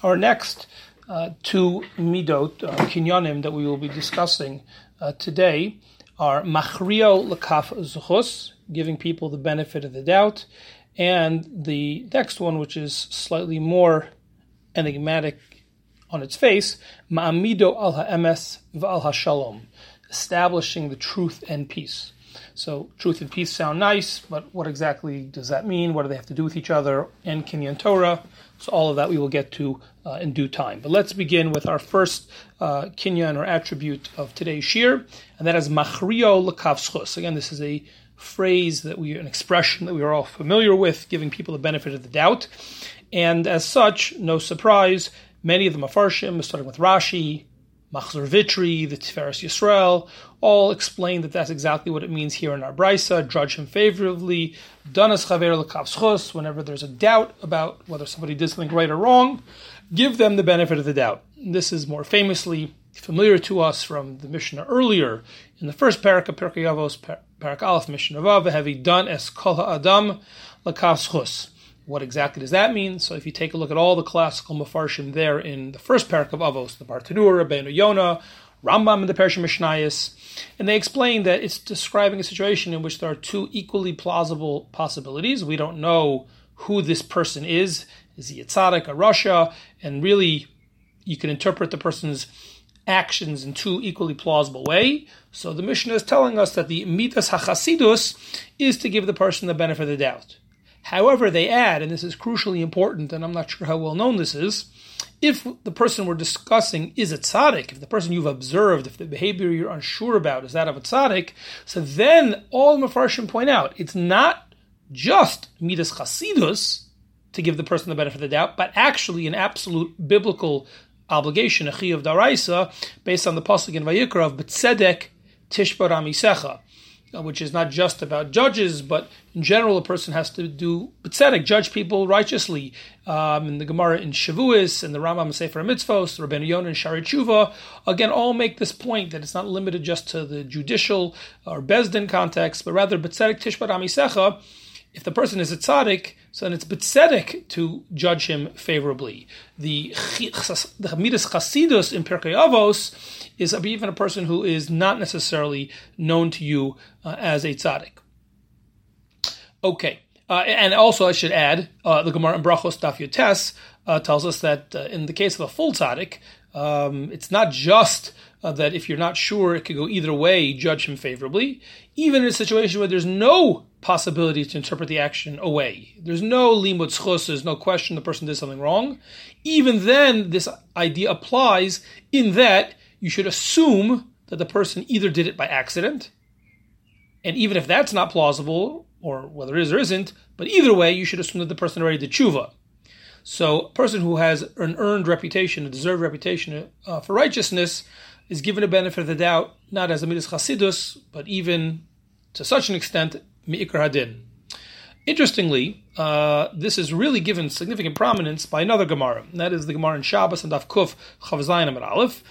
Our next uh, two midot, uh, kinyanim, that we will be discussing uh, today are machrio lekaf zuchus, giving people the benefit of the doubt, and the next one, which is slightly more enigmatic on its face, ma'amido al ha'emes v'al ha'shalom, establishing the truth and peace. So truth and peace sound nice, but what exactly does that mean? What do they have to do with each other? And Kinyan Torah. So all of that we will get to uh, in due time. But let's begin with our first uh, kinyan or attribute of today's shir, and that is machrio lekavschus. Again, this is a phrase that we, an expression that we are all familiar with, giving people the benefit of the doubt. And as such, no surprise, many of the mafarshim, starting with Rashi, Machzor Vitri, the Tiferes Yisrael, all explain that that's exactly what it means here in our Brisa. Judge him favorably. Danas chaver lekavschos. Whenever there's a doubt about whether somebody did something right or wrong, give them the benefit of the doubt. This is more famously familiar to us from the Mishnah earlier in the first parak of Pirkei Avos, parak Aleph Mishnah Vav, have done es kol adam lekavschos. What exactly does that mean? So if you take a look at all the classical mafarshim there in the first parak of Avos, the Bartanur, Rabbeinu Yonah, Rambam and the Persian Mishnayos, and they explain that it's describing a situation in which there are two equally plausible possibilities. We don't know who this person is. Is he a tzaddik, a rasha? And really, you can interpret the person's actions in two equally plausible way. So the Mishnah is telling us that the mitas hachasidus is to give the person the benefit of the doubt. However, they add, and this is crucially important, and I'm not sure how well known this is, if the person we're discussing is a tzaddik, if the person you've observed, if the behavior you're unsure about is that of a tzaddik, so then all Mefarshim point out, it's not just midas chasidus to give the person the benefit of the doubt, but actually an absolute biblical obligation, a chi of daraisa, based on the pasuk in Vayikra of betzedek tishbar amisecha. Uh, which is not just about judges, but in general, a person has to do tzedek, judge people righteously. Um, in the Gemara in Shavuos and the Rambam Sefer Mitzvos, Rabbeinu Yonah and Shaarei Tshuva, again, all make this point that it's not limited just to the judicial or Beis Din context, but rather tzedek tishbat amisecha. If the person is a tzaddik, so then it's betzedek to judge him favorably. The the Midas Chasidus in Pirkei Avos is even a person who is not necessarily known to you uh, as a tzaddik. Okay, uh, and also I should add, uh, the Gemara in Brachos Daf Yotes uh, tells us that uh, in the case of a full tzaddik, um, it's not just uh, that if you're not sure, it could go either way, judge him favorably. Even in a situation where there's no possibility to interpret the action away, there's no limud schus, there's no question the person did something wrong. Even then, this idea applies in that you should assume that the person either did it by accident, and even if that's not plausible, or whether it is or isn't, but either way, you should assume that the person already did tshuva. So, a person who has an earned reputation, a deserved reputation uh, for righteousness, is given a benefit of the doubt, not as a midas chasidus, but even to such an extent, mi'ikr hadin. Interestingly, uh, this is really given significant prominence by another Gemara, and that is the Gemara in Shabbos and Daf Kuf Chavzayin Amid Aleph,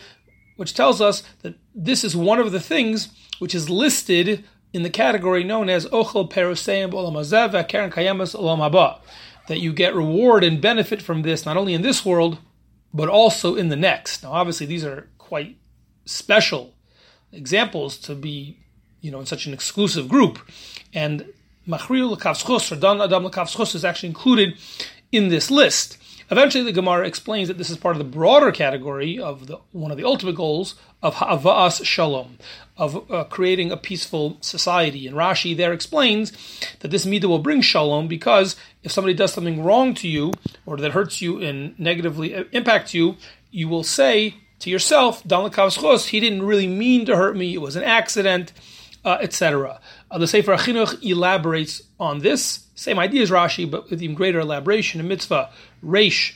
which tells us that this is one of the things which is listed in the category known as Ochel Peruseim Olam Hazev Karen Kayemas Olam that you get reward and benefit from this not only in this world, but also in the next. Now, obviously, these are quite special examples to be, you know, in such an exclusive group. And Machril Lekavschus, or Dan Adam Lekavschus, is actually included in this list. Eventually, the Gemara explains that this is part of the broader category of the, one of the ultimate goals of Ha'ava'as Shalom, of uh, creating a peaceful society. And Rashi there explains that this midah will bring Shalom because if somebody does something wrong to you or that hurts you and negatively uh, impacts you, you will say to yourself, he didn't really mean to hurt me, it was an accident, uh, etc. Uh, the Sefer HaChinuch elaborates on this. Same idea as Rashi, but with even greater elaboration in mitzvah Reish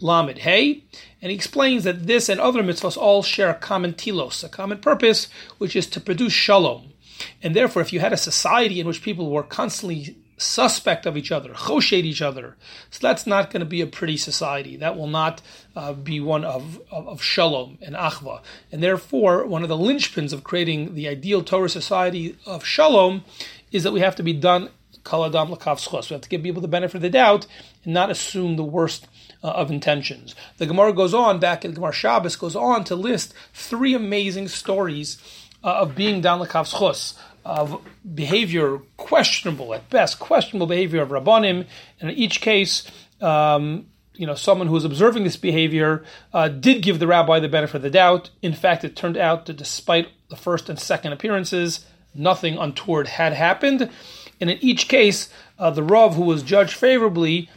Lamed Hey. And he explains that this and other mitzvahs all share a common telos, a common purpose, which is to produce shalom. And therefore, if you had a society in which people were constantly suspect of each other, choshed each other. So that's not going to be a pretty society. That will not uh, be one of, of, of, shalom and achva. And therefore, one of the linchpins of creating the ideal Torah society of shalom is that we have to be done kaladam lakav schos. We have to give people the benefit of the doubt and not assume the worst uh, of intentions. The Gemara goes on, back in Gemara Shabbos, goes on to list three amazing stories uh, of being down Lakav's chus, of behavior questionable at best, questionable behavior of Rabbanim, and in each case, um, you know, someone who was observing this behavior uh, did give the rabbi the benefit of the doubt. In fact, it turned out that despite the first and second appearances, nothing untoward had happened. And in each case, uh, the Rav, who was judged favorably,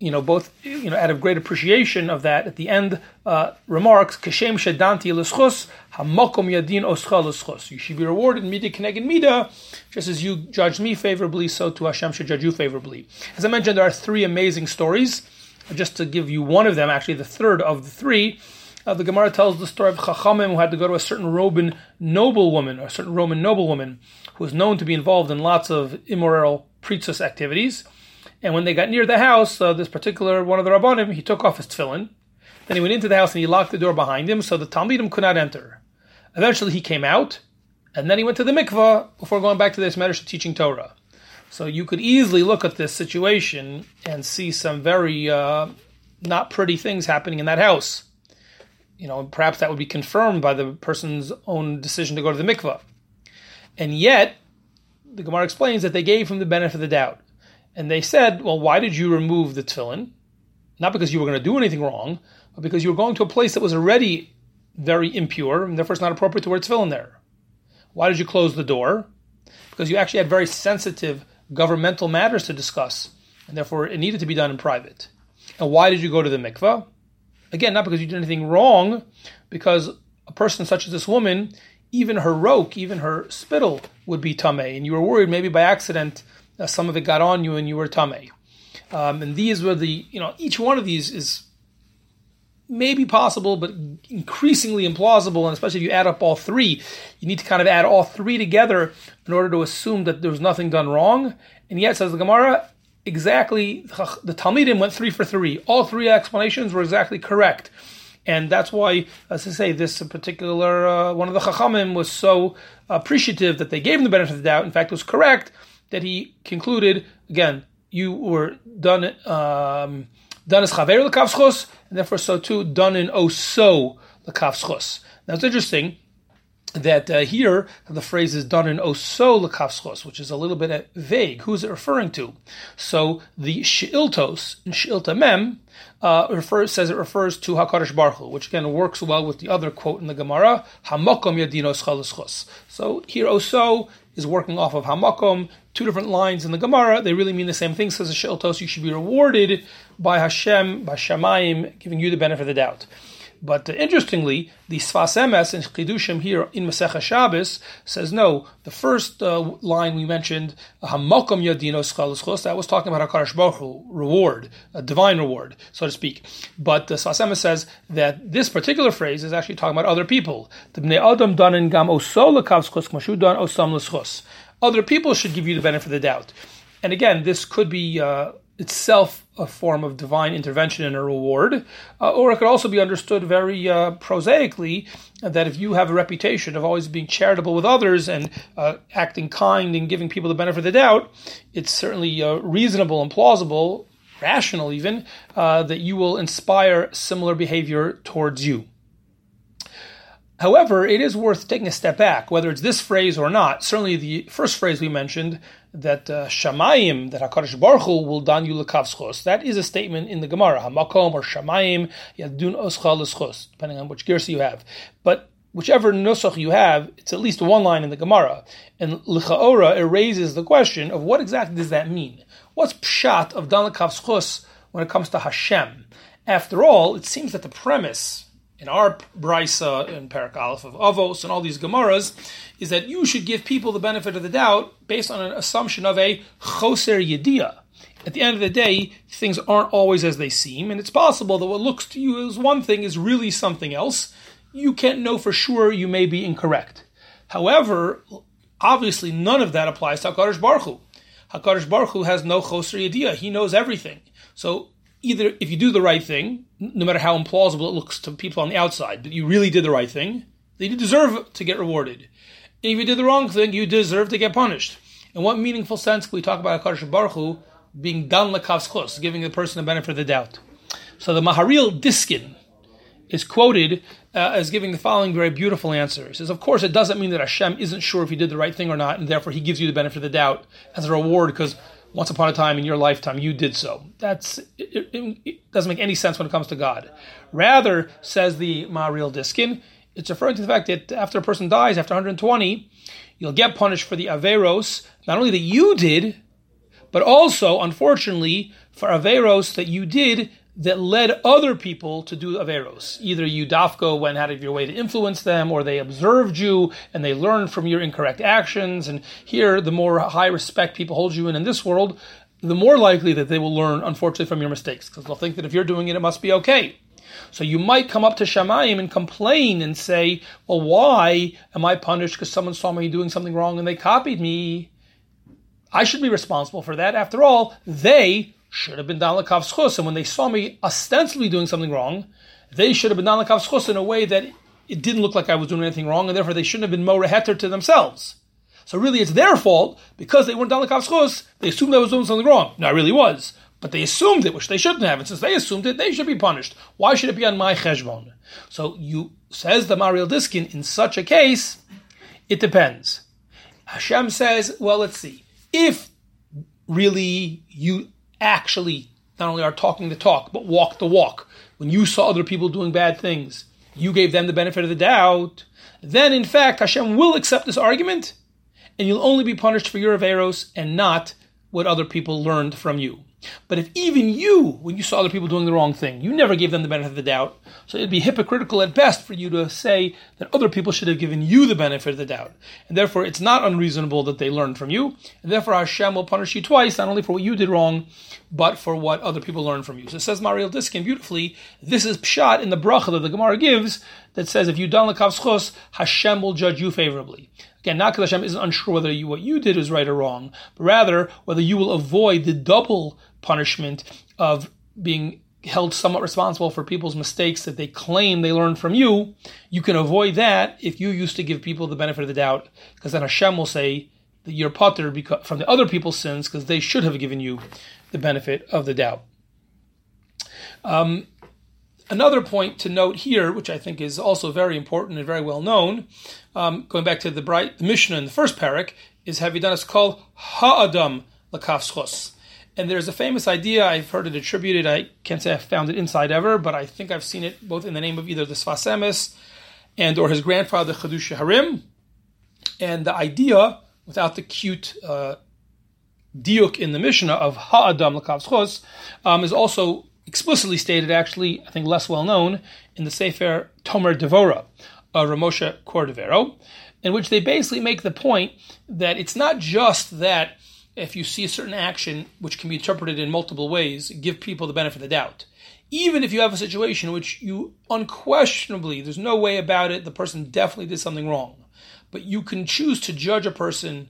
you know, both, you know, out of great appreciation of that, at the end uh, remarks, Kashem shedanti l'schus, hamakom yadin oscha l'schus. You should be rewarded mida keneged mida, just as you judged me favorably, so to Hashem should judge you favorably. As I mentioned, there are three amazing stories. Just to give you one of them, actually the third of the three, uh, the Gemara tells the story of Chachamim who had to go to a certain Roman noblewoman, a certain Roman noblewoman, who was known to be involved in lots of immoral priestess activities. And when they got near the house, uh, this particular one of the Rabbanim, he took off his tefillin. Then he went into the house and he locked the door behind him, so the Talmidim could not enter. Eventually he came out, and then he went to the mikvah before going back to this Medrash teaching Torah. So you could easily look at this situation and see some very uh, not pretty things happening in that house. You know, perhaps that would be confirmed by the person's own decision to go to the mikvah. And yet, the Gemara explains that they gave him the benefit of the doubt. And they said, well, why did you remove the tefillin? Not because you were going to do anything wrong, but because you were going to a place that was already very impure, and therefore it's not appropriate to wear tefillin there. Why did you close the door? Because you actually had very sensitive governmental matters to discuss, and therefore it needed to be done in private. And why did you go to the mikveh? Again, not because you did anything wrong, because a person such as this woman, even her roke, even her spittle would be tameh, and you were worried maybe by accident uh, some of it got on you and you were tameh. Um, and these were the, you know, each one of these is maybe possible, but increasingly implausible. And especially if you add up all three, you need to kind of add all three together in order to assume that there was nothing done wrong. And yet, says the Gemara, exactly the Talmidim went three for three. All three explanations were exactly correct. And that's why, as I say, this particular uh, one of the Chachamim was so appreciative that they gave him the benefit of the doubt. In fact, it was correct that he concluded again, you were done. Um, done as chaver lekavschos, and therefore so too done in oso lekavschos. Now it's interesting that uh, here the phrase is done in oso lekavschos, which is a little bit uh, vague. Who's it referring to? So the sheiltos in sheilta mem uh, refers, says it refers to Hakadosh Baruch Hu, which again works well with the other quote in the Gemara, Hamakom Yadinos Chalaschos. So here oso is working off of Hamakom, two different lines in the Gemara. They really mean the same thing. Says the Sheiltos, you should be rewarded by Hashem, by Shamayim, giving you the benefit of the doubt. But uh, interestingly, the Sfas Emes in Chidushim here in Masech Shabbos says no. The first uh, line we mentioned, Hamakom Yadino that was talking about Hakadosh Baruch Hu, reward, a divine reward, so to speak. But the Sfas Emes says that this particular phrase is actually talking about other people. The Bnei Adam danin gam osol osam Other people should give you the benefit of the doubt. And again, this could be. Uh, itself a form of divine intervention and a reward, uh, or it could also be understood very uh, prosaically that if you have a reputation of always being charitable with others and uh, acting kind and giving people the benefit of the doubt, it's certainly uh, reasonable and plausible, rational even, uh, that you will inspire similar behavior towards you. However, it is worth taking a step back, whether it's this phrase or not. Certainly, the first phrase we mentioned that uh, that Hakadosh Baruch Hu will dan you lekavschos. That is a statement in the Gemara, Hamakom or Shamayim yadun oscha leschos, depending on which gersa you have. But whichever nusach you have, it's at least one line in the Gemara, and lichaora erases the question of what exactly does that mean? What's pshat of dan lekavschos when it comes to Hashem? After all, it seems that the premise in our brisa in Parak Aleph of Avos and all these Gemaras is that you should give people the benefit of the doubt based on an assumption of a choser yediyah. At the end of the day, things aren't always as they seem, and it's possible that what looks to you as one thing is really something else. You can't know for sure, you may be incorrect. However, obviously none of that applies to HaKadosh Baruch Hu. HaKadosh Baruch Hu has no choser yediyah. He knows everything. So either if you do the right thing, no matter how implausible it looks to people on the outside, but you really did the right thing, then you deserve to get rewarded. And if you did the wrong thing, you deserve to get punished. In what meaningful sense can we talk about Hakadosh Baruch Hu being dan lekavs giving the person the benefit of the doubt? So the Maharil Diskin is quoted uh, as giving the following very beautiful answer. He says, Of course, it doesn't mean that Hashem isn't sure if you did the right thing or not, and therefore he gives you the benefit of the doubt as a reward because once upon a time in your lifetime you did so. That's it, it, it doesn't make any sense when it comes to God. Rather, says the Maharil Diskin, it's referring to the fact that after a person dies, after 120, you'll get punished for the Averos, not only that you did, but also, unfortunately, for Averos that you did that led other people to do Averos. Either you, Dafko, went out of your way to influence them, or they observed you and they learned from your incorrect actions. And here, the more high respect people hold you in in this world, the more likely that they will learn, unfortunately, from your mistakes, because they'll think that if you're doing it, it must be okay. So you might come up to Shamayim and complain and say, well, why am I punished because someone saw me doing something wrong and they copied me? I should be responsible for that. After all, they should have been down lakav schus, and when they saw me ostensibly doing something wrong, they should have been down lakav schus in a way that it didn't look like I was doing anything wrong, and therefore they shouldn't have been more heter to themselves. So really, it's their fault because they weren't down lakav schus. They assumed I was doing something wrong. No, I really was, but they assumed it, which they shouldn't have. And since they assumed it, they should be punished. Why should it be on my cheshbon? So you says the Maharil Diskin. In such a case, it depends. Hashem says, well, let's see. If really you actually not only are talking the talk, but walk the walk. When you saw other people doing bad things, you gave them the benefit of the doubt, then in fact Hashem will accept this argument, and you'll only be punished for your averos and not what other people learned from you. But if even you, when you saw other people doing the wrong thing, you never gave them the benefit of the doubt, so it'd be hypocritical at best for you to say that other people should have given you the benefit of the doubt. And therefore, it's not unreasonable that they learned from you, and therefore Hashem will punish you twice, not only for what you did wrong, but for what other people learned from you. So it says Maharil Diskin beautifully, this is pshat in the bracha that the Gemara gives that says if you done lakav schos, Hashem will judge you favorably. Again, not because Hashem isn't unsure whether you, what you did is right or wrong, but rather whether you will avoid the double punishment of being held somewhat responsible for people's mistakes that they claim they learned from you, you can avoid that if you used to give people the benefit of the doubt, because then Hashem will say that you're potter from the other people's sins because they should have given you the benefit of the doubt. Um, another point to note here, which I think is also very important and very well known, um, going back to the bright the Mishnah in the first parak, is have you done? It's called ha'adam lakafschos. And there's a famous idea, I've heard it attributed, I can't say I've found it inside ever, but I think I've seen it both in the name of either the Sfas Emes and or his grandfather Chiddushei HaRim. And the idea, without the cute uh, diuk in the Mishnah of Ha'adam L'Kav um, is also explicitly stated, actually, I think less well known, in the Sefer Tomer Devora of Ramosha Cordovero, in which they basically make the point that it's not just that if you see a certain action which can be interpreted in multiple ways, give people the benefit of the doubt. Even if you have a situation which you unquestionably, there's no way about it, the person definitely did something wrong, but you can choose to judge a person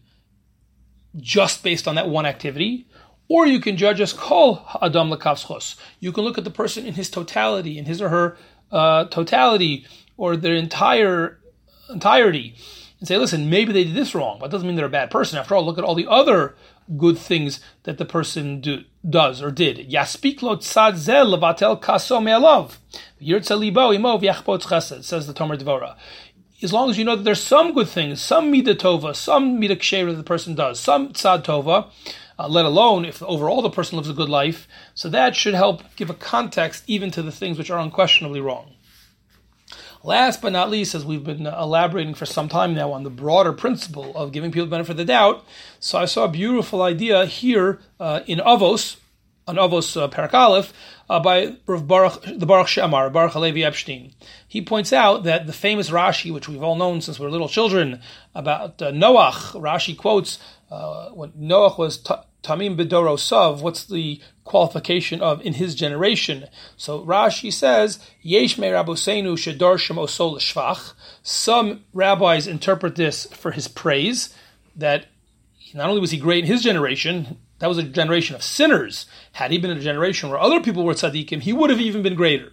just based on that one activity, or you can judge as kol adam lekavschos. You can look at the person in his totality, in his or her uh, totality, or their entire entirety, and say, listen, maybe they did this wrong, but it doesn't mean they're a bad person. After all, look at all the other good things that the person do, does or did. Yaspik lo levatel kaso chesed, says the Tomer Devora. As long as you know that there's some good things, some midah tova, some midah ksher that the person does, some tzad tova, uh, let alone if overall the person lives a good life, so that should help give a context even to the things which are unquestionably wrong. Last but not least, as we've been elaborating for some time now on the broader principle of giving people the benefit of the doubt, so I saw a beautiful idea here uh, in Avos, on Avos uh, Parak Aleph, uh, by Rav Baruch, the Baruch She'amar, Baruch Halevi Epstein. He points out that the famous Rashi, which we've all known since we are little children, about uh, Noach, Rashi quotes uh, when Noach was t- Tamim Bedoro what's the qualification of in his generation? So Rashi says, Yesh me Rabosenu Shadar Osol Shvach. Some rabbis interpret this for his praise, that not only was he great in his generation, that was a generation of sinners. Had he been in a generation where other people were tzaddikim, he would have even been greater.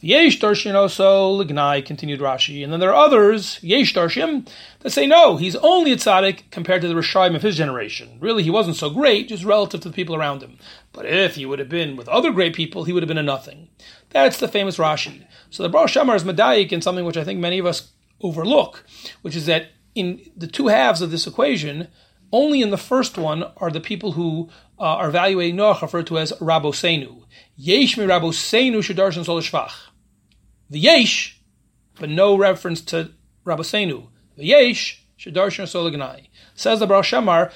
The Yesh darshin also lignai, continued Rashi. And then there are others, yesh darshim, that say no, he's only a tzaddik compared to the Rishayim of his generation. Really, he wasn't so great, just relative to the people around him. But if he would have been with other great people, he would have been a nothing. That's the famous Rashi. So the Baruch She'amar is medayik in something which I think many of us overlook, which is that in the two halves of this equation, only in the first one are the people who uh, are evaluating Noach referred to as Rabosenu. Yesh mi Rabosenu shedarshan sol the yesh, but no reference to Rabbeinu. The yesh shedarshan solignai. Says the Baruch She'amar,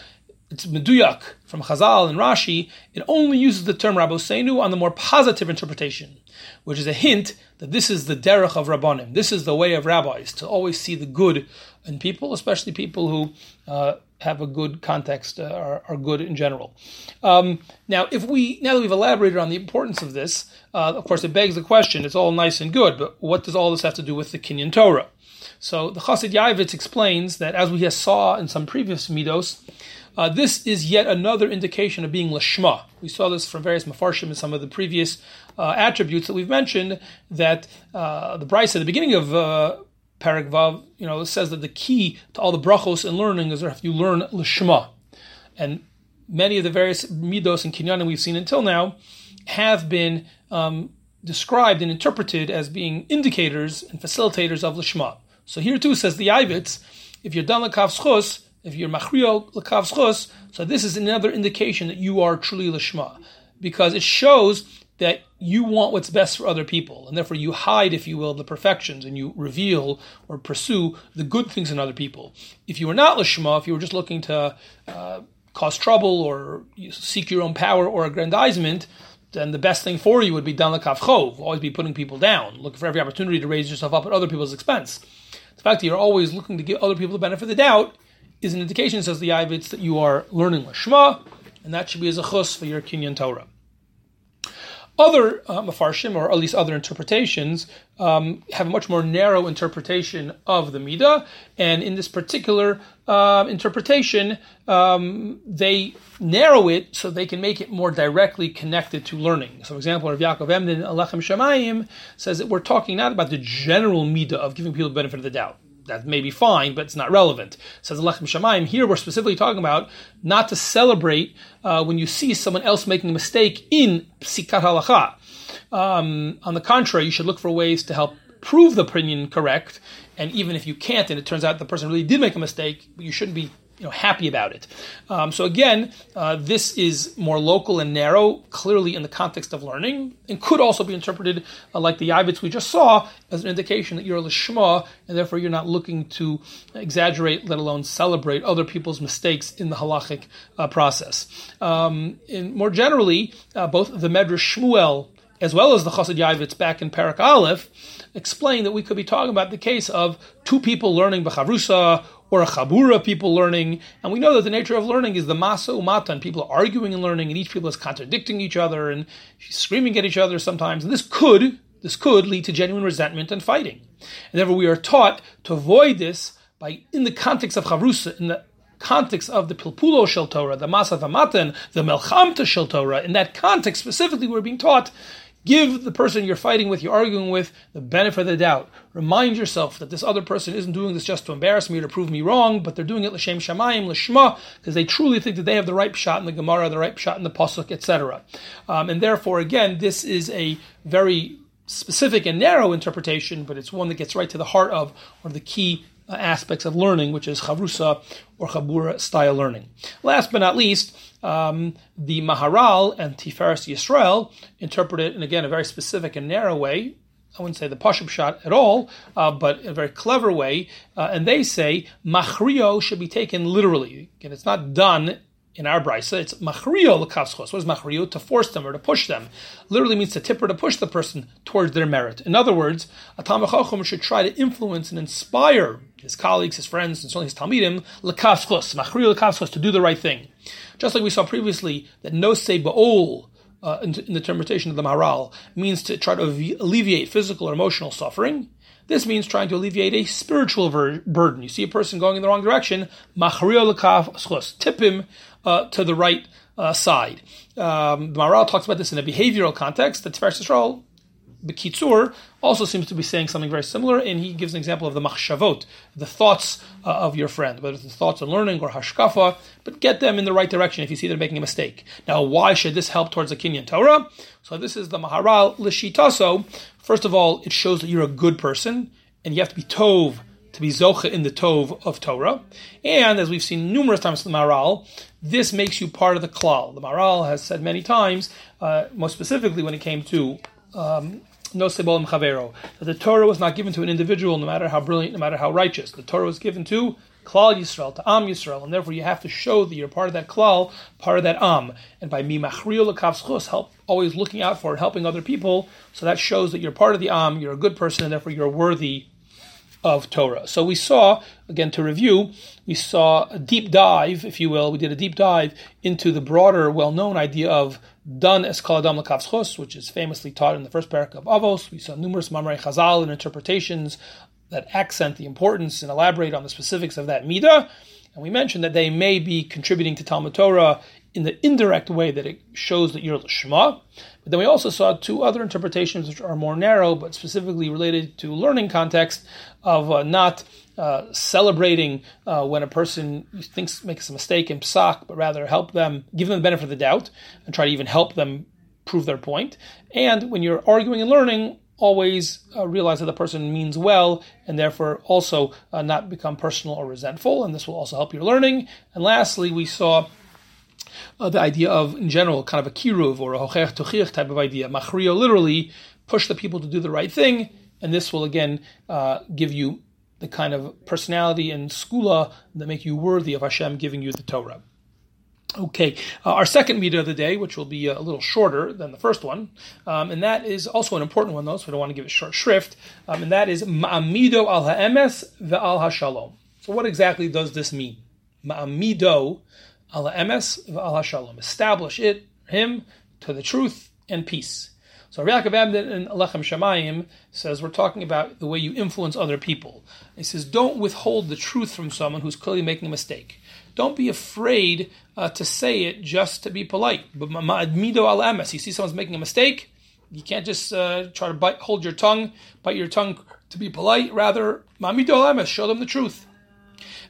it's meduyak from Chazal and Rashi. It only uses the term Rabbeinu on the more positive interpretation, which is a hint that this is the derech of rabbanim. This is the way of rabbis to always see the good in people, especially people who. Uh, have a good context, uh, are, are, good in general. Um, now, if we now that we've elaborated on the importance of this, uh, of course, it begs the question: It's all nice and good, but what does all this have to do with the Kinyan Torah? So the Chassid Yavitz explains that, as we saw in some previous midos, uh, this is yet another indication of being lashma. We saw this from various mafarshim in some of the previous uh, attributes that we've mentioned. That uh, the Brisa at the beginning of uh, Parak Vav, you know, says that the key to all the brachos and learning is if you learn lishma. And many of the various midos and kinyanim we've seen until now have been um, described and interpreted as being indicators and facilitators of lishma. So here too says the Yavitz, if you're done lakav schus, if you're machrio lakav schus, so this is another indication that you are truly lishma, because it shows that you want what's best for other people, and therefore you hide, if you will, the perfections, and you reveal or pursue the good things in other people. If you were not lishma, if you were just looking to uh, cause trouble or seek your own power or aggrandizement, then the best thing for you would be dan chov, always be putting people down, looking for every opportunity to raise yourself up at other people's expense. The fact that you're always looking to give other people the benefit of the doubt is an indication, says the Yavitz, that you are learning Lashma, and that should be as a chus for your Kinyan Torah. Other uh, mafarshim, or at least other interpretations, um, have a much more narrow interpretation of the midah, and in this particular uh, interpretation, um, they narrow it so they can make it more directly connected to learning. So, for example, Rav Yaakov Emden Alechem Shamayim says that we're talking not about the general midah of giving people the benefit of the doubt that may be fine, but it's not relevant. Says Alechem Shamayim. Here we're specifically talking about not to celebrate uh, when you see someone else making a mistake in psikat halacha. Um, on the contrary, you should look for ways to help prove the opinion correct. And even if you can't, and it turns out the person really did make a mistake, you shouldn't be you know, happy about it. Um, so again, uh, this is more local and narrow, clearly in the context of learning, and could also be interpreted uh, like the Yavitz we just saw as an indication that you're a lishma, and therefore you're not looking to exaggerate, let alone celebrate other people's mistakes in the halachic uh, process. Um, and more generally, uh, both the Medrash Shmuel as well as the Chassid Yavitz back in Parak Aleph, explain that we could be talking about the case of two people learning B'chavrusa or a chabura people learning. And we know that the nature of learning is the masa umata, and people are arguing and learning, and each people is contradicting each other and screaming at each other sometimes. And this could this could lead to genuine resentment and fighting. And therefore, we are taught to avoid this by, in the context of chavrusa, in the context of the pilpulo shel Torah, the masa v'matan, the melchamta shel Torah. In that context, specifically, we're being taught Give the person you're fighting with, you're arguing with, the benefit of the doubt. Remind yourself that this other person isn't doing this just to embarrass me or to prove me wrong, but they're doing it l'shem shamayim, l'shma, because they truly think that they have the right shot in the Gemara, the right shot in the Pasuk, etc. Um, and therefore, again, this is a very specific and narrow interpretation, but it's one that gets right to the heart of one of the key uh, aspects of learning, which is chavrusa or chabura style learning. Last but not least, um, the Maharal and Tiferes Yisrael interpret it in again a very specific and narrow way. I wouldn't say the Pashup shot at all, uh, but a very clever way. Uh, and they say Machrio should be taken literally. Again, it's not done in our brisa, it's machrio l'kavschos. What is machrio? To force them or to push them. Literally means to tip or to push the person towards their merit. In other words, a Talmud should try to influence and inspire his colleagues, his friends, and certainly his talmidim l'kavschos, machrio l'kavschos, to do the right thing. Just like we saw previously that no say ba'ol uh, in, in, the interpretation of the Maharal means to try to alleviate physical or emotional suffering. This means trying to alleviate a spiritual ver- burden. You see a person going in the wrong direction, machrio l'kavschos, tip him uh, to the right uh, side. Um, the Maharal talks about this in a behavioral context. The Tiferes Bekitzur also seems to be saying something very similar, and he gives an example of the machshavot, the thoughts uh, of your friend, whether it's the thoughts on learning or hashkafa, but get them in the right direction if you see they're making a mistake. Now, why should this help towards the Kinyan Torah? So this is the Maharal Lishitaso. First of all, it shows that you're a good person, and you have to be tov to be zocha in the tov of Torah. And as we've seen numerous times in the Maharal, this makes you part of the klal. The Maharal has said many times, uh, most specifically when it came to um, no sebol chavero, that the Torah was not given to an individual, no matter how brilliant, no matter how righteous. The Torah was given to Klal Yisrael, to Am Yisrael, and therefore you have to show that you're part of that Klal, part of that Am. And by mimachriyo lekavschus, help always looking out for helping other people, so that shows that you're part of the Am, you're a good person, and therefore you're worthy of Torah. So we saw, again to review, we saw a deep dive, if you will, we did a deep dive into the broader, well-known idea of done es kaladam lekavschos, which is famously taught in the first parak of Avos. We saw numerous mamrei chazal and interpretations that accent the importance and elaborate on the specifics of that midah. And we mentioned that they may be contributing to Talmud Torah in the indirect way that it shows that you're Lishma. But then we also saw two other interpretations which are more narrow, but specifically related to learning context of uh, not uh, celebrating uh, when a person thinks makes a mistake in psak, but rather help them, give them the benefit of the doubt, and try to even help them prove their point. And when you're arguing and learning, always uh, realize that the person means well and therefore also uh, not become personal or resentful, and this will also help your learning. And lastly, we saw uh, the idea of, in general, kind of a kiruv or a hochech tuchich type of idea. Machrio literally push the people to do the right thing, and this will again uh, give you the kind of personality and skula that make you worthy of Hashem giving you the Torah. Okay, uh, our second midah of the day, which will be a little shorter than the first one, um, and that is also an important one, though, so I don't want to give it short shrift, um, and that is ma'amido al ha'emes ve'al ha'shalom. So what exactly does this mean? Ma'amido al ha'emes ve'al ha'shalom. Establish it, him, to the truth and peace. So Rabbi Yaakov Emden in Alechem Shamayim says we're talking about the way you influence other people. He says don't withhold the truth from someone who's clearly making a mistake. Don't be afraid uh, to say it just to be polite. But ma'admido al emes. You see someone's making a mistake, you can't just uh, try to bite, hold your tongue, bite your tongue to be polite. Rather, ma'admido al emes. Show them the truth.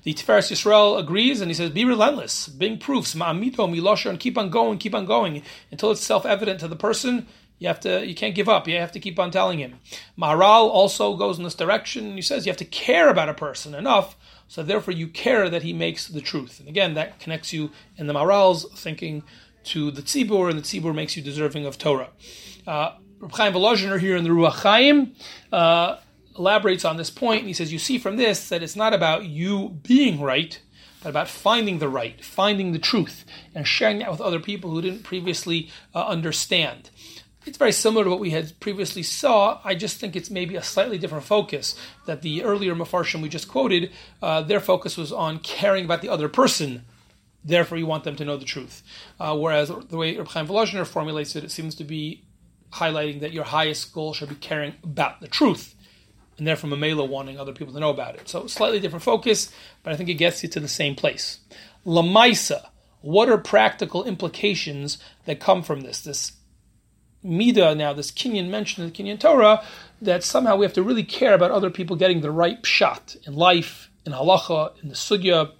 The Tiferes Yisrael agrees, and he says, "Be relentless, bring proofs, ma'amito milosher, and keep on going, keep on going until it's self-evident to the person you have to you can't give up. You have to keep on telling him. Maharal also goes in this direction. He says you have to care about a person enough, so therefore you care that he makes the truth. And again, that connects you in the Maharal's thinking to the tzibur, and the tzibur makes you deserving of Torah. Uh, Reb Chaim Volozhiner here in the Ruach Chaim uh, elaborates on this point, and he says you see from this that it's not about you being right but about finding the right, finding the truth, and sharing that with other people who didn't previously uh, understand. It's very similar to what we had previously saw. I just think it's maybe a slightly different focus. That the earlier Mefarshim we just quoted, uh, their focus was on caring about the other person. Therefore, you want them to know the truth. Uh, whereas the way Reb Chaim Volozhiner formulates it, it seems to be highlighting that your highest goal should be caring about the truth, and therefore Mamela wanting other people to know about it. So slightly different focus, but I think it gets you to the same place. Lamaisa, what are practical implications that come from this? This Mida now, this Kinyan mentioned in the Kinyan Torah, that somehow we have to really care about other people getting the right shot in life, in halacha, in the sugya.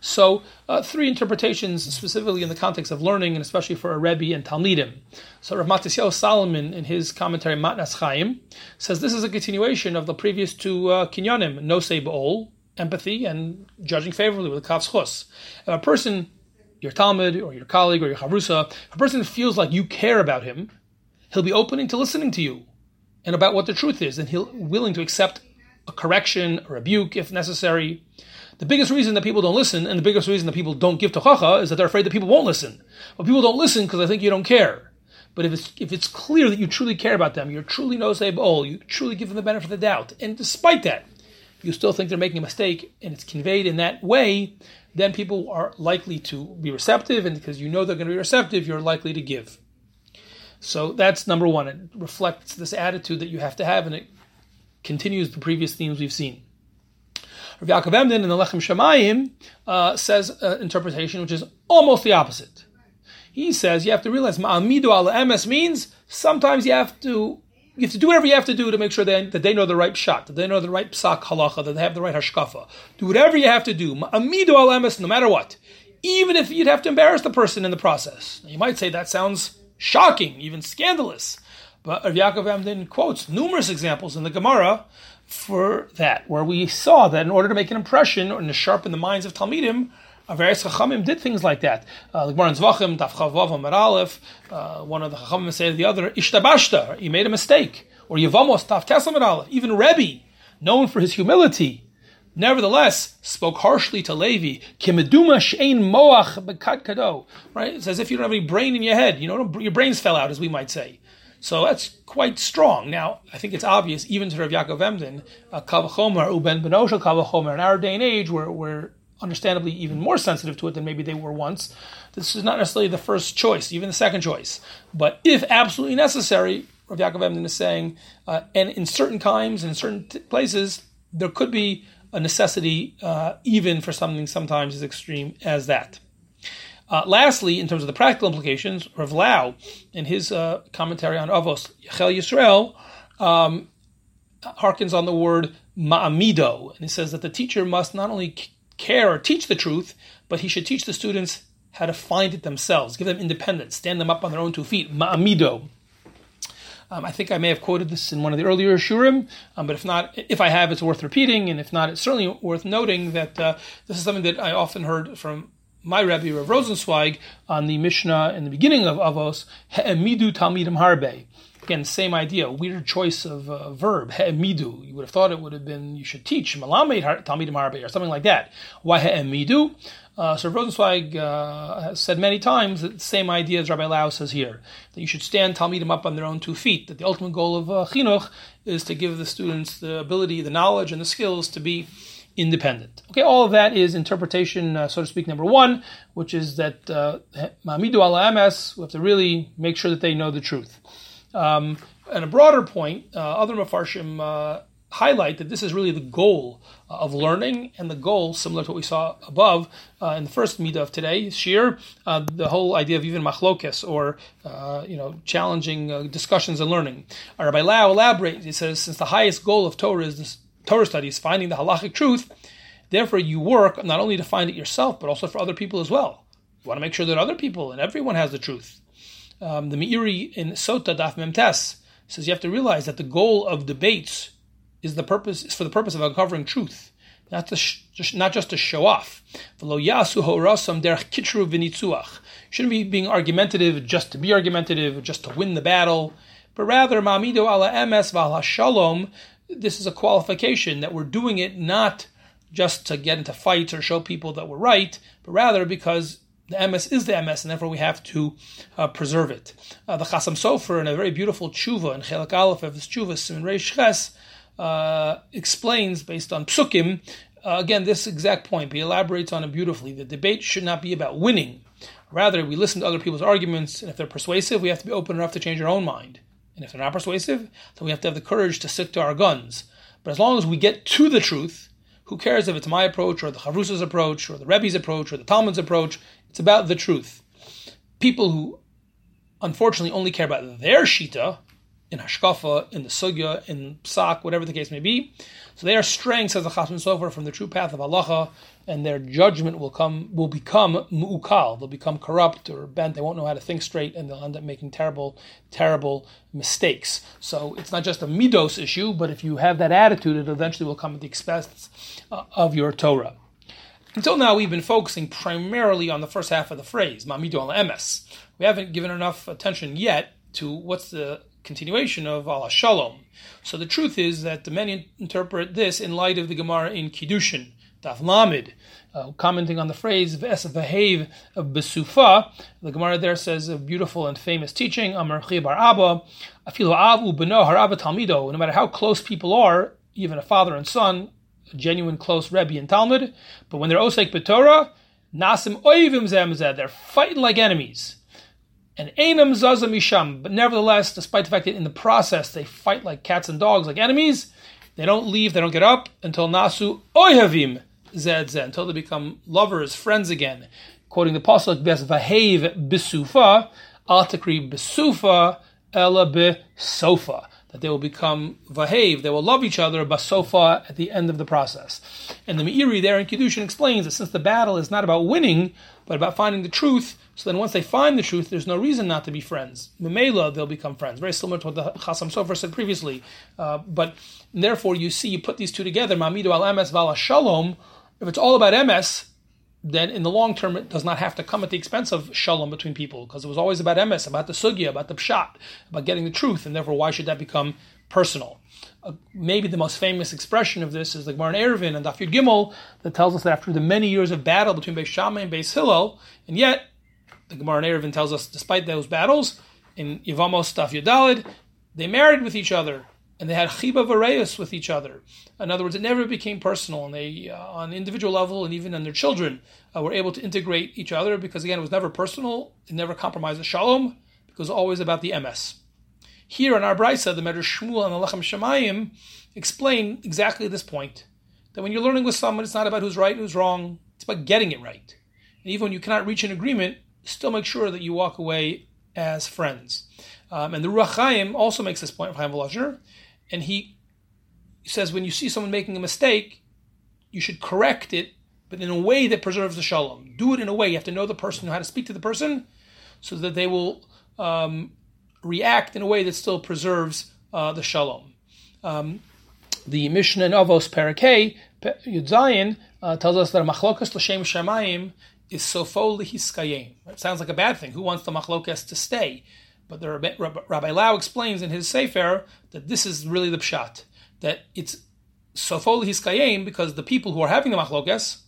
So, uh, three interpretations specifically in the context of learning, and especially for a Rebbe and Talmidim. So, Rav Matisyahu Solomon, in his commentary Matnas Chaim, says this is a continuation of the previous two uh, kinyanim, nosei ba'ol, empathy, and judging favorably with kavs chus. If a person, your Talmud or your colleague or your chavrusa, a person feels like you care about him, he'll be opening to listening to you and about what the truth is, and he'll willing to accept a correction, a rebuke if necessary. The biggest reason that people don't listen, and the biggest reason that people don't give tochacha, is that they're afraid that people won't listen. But people don't listen because they think you don't care. But if it's if it's clear that you truly care about them, you're truly nosei b'ol, you truly give them the benefit of the doubt, and despite that, you still think they're making a mistake, and it's conveyed in that way, then people are likely to be receptive, and because you know they're going to be receptive, you're likely to give. So that's number one. It reflects this attitude that you have to have, and it continues the previous themes we've seen. Rav Yaakov Emden in the Lechem Shamayim uh, says an interpretation which is almost the opposite. He says you have to realize Ma'amidu ala emes means sometimes you have to you have to do whatever you have to do to make sure they, that they know the right shot, that they know the right psak halacha, that they have the right hashkafa. Do whatever you have to do, amido al emes, no matter what, even if you'd have to embarrass the person in the process. You might say that sounds shocking, even scandalous. But Rav Yaakov Emden quotes numerous examples in the Gemara for that, where we saw that in order to make an impression or to sharpen the minds of Talmidim, various Chachamim did things like that. Uh, the Gemara in Zvachim, Aleph, uh, one of the Chachamim said to the other, Ishtabashta, you made a mistake. Or Yavamos, Daf Tes Amar Aleph. Even Rebbe, known for his humility, nevertheless spoke harshly to Levi, Kimeduma Shein Moach Kado. Right? It's as if you don't have any brain in your head. You know, your brains fell out, as we might say. So that's quite strong. Now, I think it's obvious, even to Rav Yaakov Emden, uh, Kavachomer, Uben Benosha Kavachomer, in our day and age, we're understandably even more sensitive to it than maybe they were once. This is not necessarily the first choice, even the second choice. But if absolutely necessary, Rav Yaakov Emden is saying, uh, and in certain times, in certain t- places, there could be a necessity uh, even for something sometimes as extreme as that. Uh, lastly, in terms of the practical implications, Rav Lau, in his uh, commentary on Avos Yechel Yisrael, um, harkens on the word ma'amido, and he says that the teacher must not only care or teach the truth, but he should teach the students how to find it themselves, give them independence, stand them up on their own two feet. Ma'amido. Um, I think I may have quoted this in one of the earlier shurim, um, but if not, if I have, it's worth repeating, and if not, it's certainly worth noting that uh, this is something that I often heard from my Rebbe Rav Rosenzweig on the Mishnah in the beginning of Avos, He'emidu Talmidim Harbe. Again, same idea, weird choice of uh, verb, he'emidu. You would have thought it would have been, you should teach, malamed talmidim harbe, or something like that. Why he'emidu? Uh, so Rosenzweig uh, has said many times that the same idea as Rabbi Lau says here, that you should stand Talmidim up on their own two feet, that the ultimate goal of uh, chinuch is to give the students the ability, the knowledge, and the skills to be independent. Okay, all of that is interpretation, uh, so to speak, number one, which is that uh, ma'amidu ala emes, we have to really make sure that they know the truth. Um, and a broader point, uh, other mafarshim uh, highlight that this is really the goal uh, of learning, and the goal, similar to what we saw above uh, in the first midah of today, shir, uh, the whole idea of even machlokes or uh, you know challenging discussions and learning. Rabbi Lau elaborates. He says, since the highest goal of Torah is this, Torah studies, finding the halachic truth, therefore you work not only to find it yourself, but also for other people as well. You want to make sure that other people and everyone has the truth um, the Meiri in Sota Daf Memtes says you have to realize that the goal of debates is the purpose is for the purpose of uncovering truth, not to sh- just, not just to show off. Shouldn't be being argumentative just to be argumentative, just to win the battle, but rather ma'amido ala v'al shalom. This is a qualification that we're doing it not just to get into fights or show people that we're right, but rather because the MS is the MS, and therefore we have to uh, preserve it. Uh, the Chasam Sofer, in a very beautiful tshuva, in Chelak Aleph of his tshuva, Siman Reish Ches, uh, explains, based on psukim, uh, again, this exact point, he elaborates on it beautifully. The debate should not be about winning. Rather, we listen to other people's arguments, and if they're persuasive, we have to be open enough to change our own mind. And if they're not persuasive, then we have to have the courage to stick to our guns. But as long as we get to the truth, who cares if it's my approach or the Chavrusa's approach or the Rebbe's approach or the Talmud's approach? It's about the truth. People who unfortunately only care about their shita in hashkafa, in the sugya, in psak, whatever the case may be. So they are straying, says the Chasam Sofer, from the true path of halacha, and their judgment will come will become mu'ukal. They'll become corrupt or bent. They won't know how to think straight, and they'll end up making terrible, terrible mistakes. So it's not just a midos issue, but if you have that attitude, it eventually will come at the expense uh, of your Torah. Until now, we've been focusing primarily on the first half of the phrase, Mamidu al emes. We haven't given enough attention yet to what's the continuation of Allah Shalom. So the truth is that the many interpret this in light of the Gemara in Kiddushin, Daf Lamed, uh, commenting on the phrase V'es Vahev Besufa. The Gemara there says a beautiful and famous teaching, Amar Bar Abba, Afilu Avu Beno Harabba Talmido. No matter how close people are, even a father and son, a genuine close Rebbe and Talmud, but when they're Osek B'Torah, Nasim Oivim Zemzeh, they're fighting like enemies. And Einam Zaza Misham, but nevertheless, despite the fact that in the process they fight like cats and dogs, like enemies, they don't leave, they don't get up until Nasu Oihavim Zed until they become lovers, friends again. Quoting the Pasuk, Bes Vahev Bisufa, Altakri Bisufa, Ela Bisofa that they will become vahev, they will love each other, basofa at the end of the process. And the Meiri there in Kiddushin explains that since the battle is not about winning, but about finding the truth, so then once they find the truth, there's no reason not to be friends. Memela, they'll become friends. Very similar to what the Chasam Sofer said previously. Uh, but therefore, you see, you put these two together, Mamidu al Emes vala Shalom. If it's all about MS, then in the long term it does not have to come at the expense of shalom between people, because it was always about MS, about the sugya, about the pshat, about getting the truth, and therefore why should that become personal? Uh, maybe the most famous expression of this is the Gemara Eruvin and Daf Yud Gimel that tells us that after the many years of battle between Beis Shammai and Beis Hillel, and yet the Gemara Eruvin tells us, despite those battles, in Yevamos Daf Yudalid, they married with each other and they had chiba vareus with each other. In other words, it never became personal, and they, uh, on individual level and even on their children, uh, were able to integrate each other because again, it was never personal, it never compromised the shalom, because it was always about the emes. Here in our brisa, the Medrash Shmuel and the Lechem Shamayim explain exactly this point: that when you're learning with someone, it's not about who's right, and who's wrong; it's about getting it right. And even when you cannot reach an agreement, still make sure that you walk away as friends. Um, and the Ruach also makes this point Chaim Volozhiner and he says when you see someone making a mistake, you should correct it, but in a way that preserves the shalom. Do it in a way you have to know the person, know how to speak to the person, so that they will um, react in a way that still preserves uh, the shalom. Um, the Mishnah in Avos Parakeh Yud uh, tells us that a machlokas l'shem shamayim is sofo lihiskayim. It sounds like a bad thing. Who wants the machlokas to stay? But Rabbi, Rabbi Lau explains in his Sefer that this is really the pshat, that it's sofol hiskayim because the people who are having the machlokas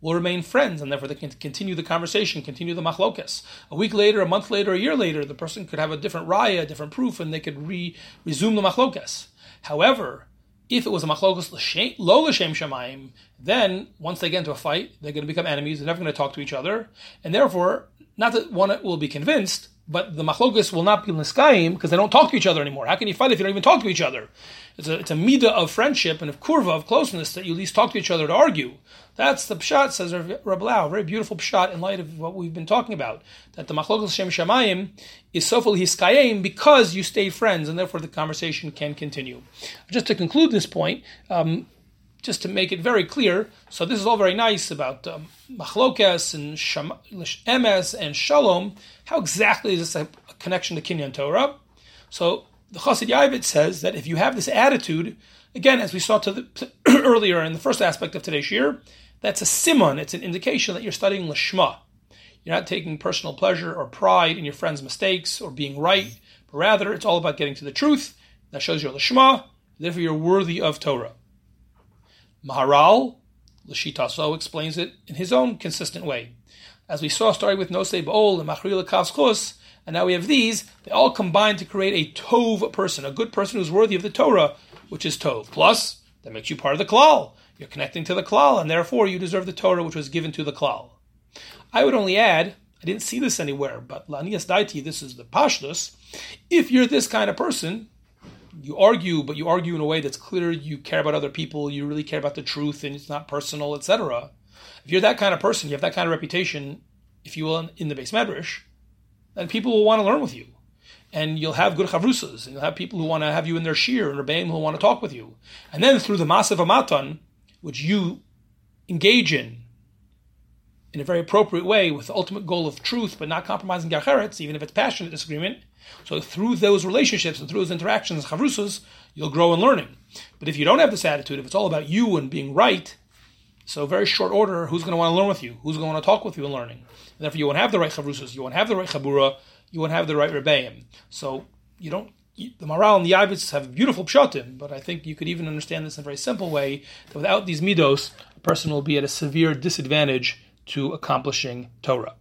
will remain friends, and therefore they can continue the conversation, continue the machlokas. A week later, a month later, a year later, the person could have a different raya, a different proof, and they could re- resume the machlokas. However, if it was a machlokas lo l'shem shamayim, then once they get into a fight, they're going to become enemies. They're never going to talk to each other, and therefore, not that one will be convinced, but the machlokas will not be niskayim because they don't talk to each other anymore. How can you fight if you don't even talk to each other? It's a, it's a midah of friendship and of kurva, of closeness, that you at least talk to each other to argue. That's the pshat, says Rabbi Lau, very beautiful pshat in light of what we've been talking about. That the machlokas shem shamayim is sofel hiskayim because you stay friends, and therefore the conversation can continue. Just to conclude this point, um, just to make it very clear, so this is all very nice about um, machlokas and sham, emes and shalom. How exactly is this a, connection to Kinyan Torah? So the Chassid Yavitz says that if you have this attitude, again, as we saw to the, earlier in the first aspect of today's year, that's a simon. It's an indication that you're studying lishma. You're not taking personal pleasure or pride in your friend's mistakes or being right, but rather it's all about getting to the truth. That shows you're lishma. Therefore, you're worthy of Torah. Maharal, Lashitaso, explains it in his own consistent way. As we saw, starting with Nosei Ba'ol and Machrila Kavskos, and now we have these, they all combine to create a Tov person, a good person who's worthy of the Torah, which is Tov. Plus, that makes you part of the Klal. You're connecting to the Klal, and therefore you deserve the Torah which was given to the Klal. I would only add, I didn't see this anywhere, but Lanias Daiti, this is the Pashtus. If you're this kind of person, you argue, but you argue in a way that's clear. You care about other people. You really care about the truth, and it's not personal, etc. If you're that kind of person, you have that kind of reputation, if you will, in the beis medrash, then people will want to learn with you, and you'll have good chavrusas, and you'll have people who want to have you in their shir and rebbeim who want to talk with you, and then through the masa u'matan, which you engage in in a very appropriate way with the ultimate goal of truth, but not compromising gacheretz, even if it's passionate disagreement. So through those relationships and through those interactions, chavrusas, you'll grow in learning. But if you don't have this attitude, if it's all about you and being right, so very short order, who's going to want to learn with you? Who's going to want to talk with you in learning? And therefore, you won't have the right chavrusas, you won't have the right chabura, you won't have the right rebbeim. So you don't. The Maharal and the Yavitz have beautiful pshatim, but I think you could even understand this in a very simple way that without these midos, a person will be at a severe disadvantage to accomplishing Torah.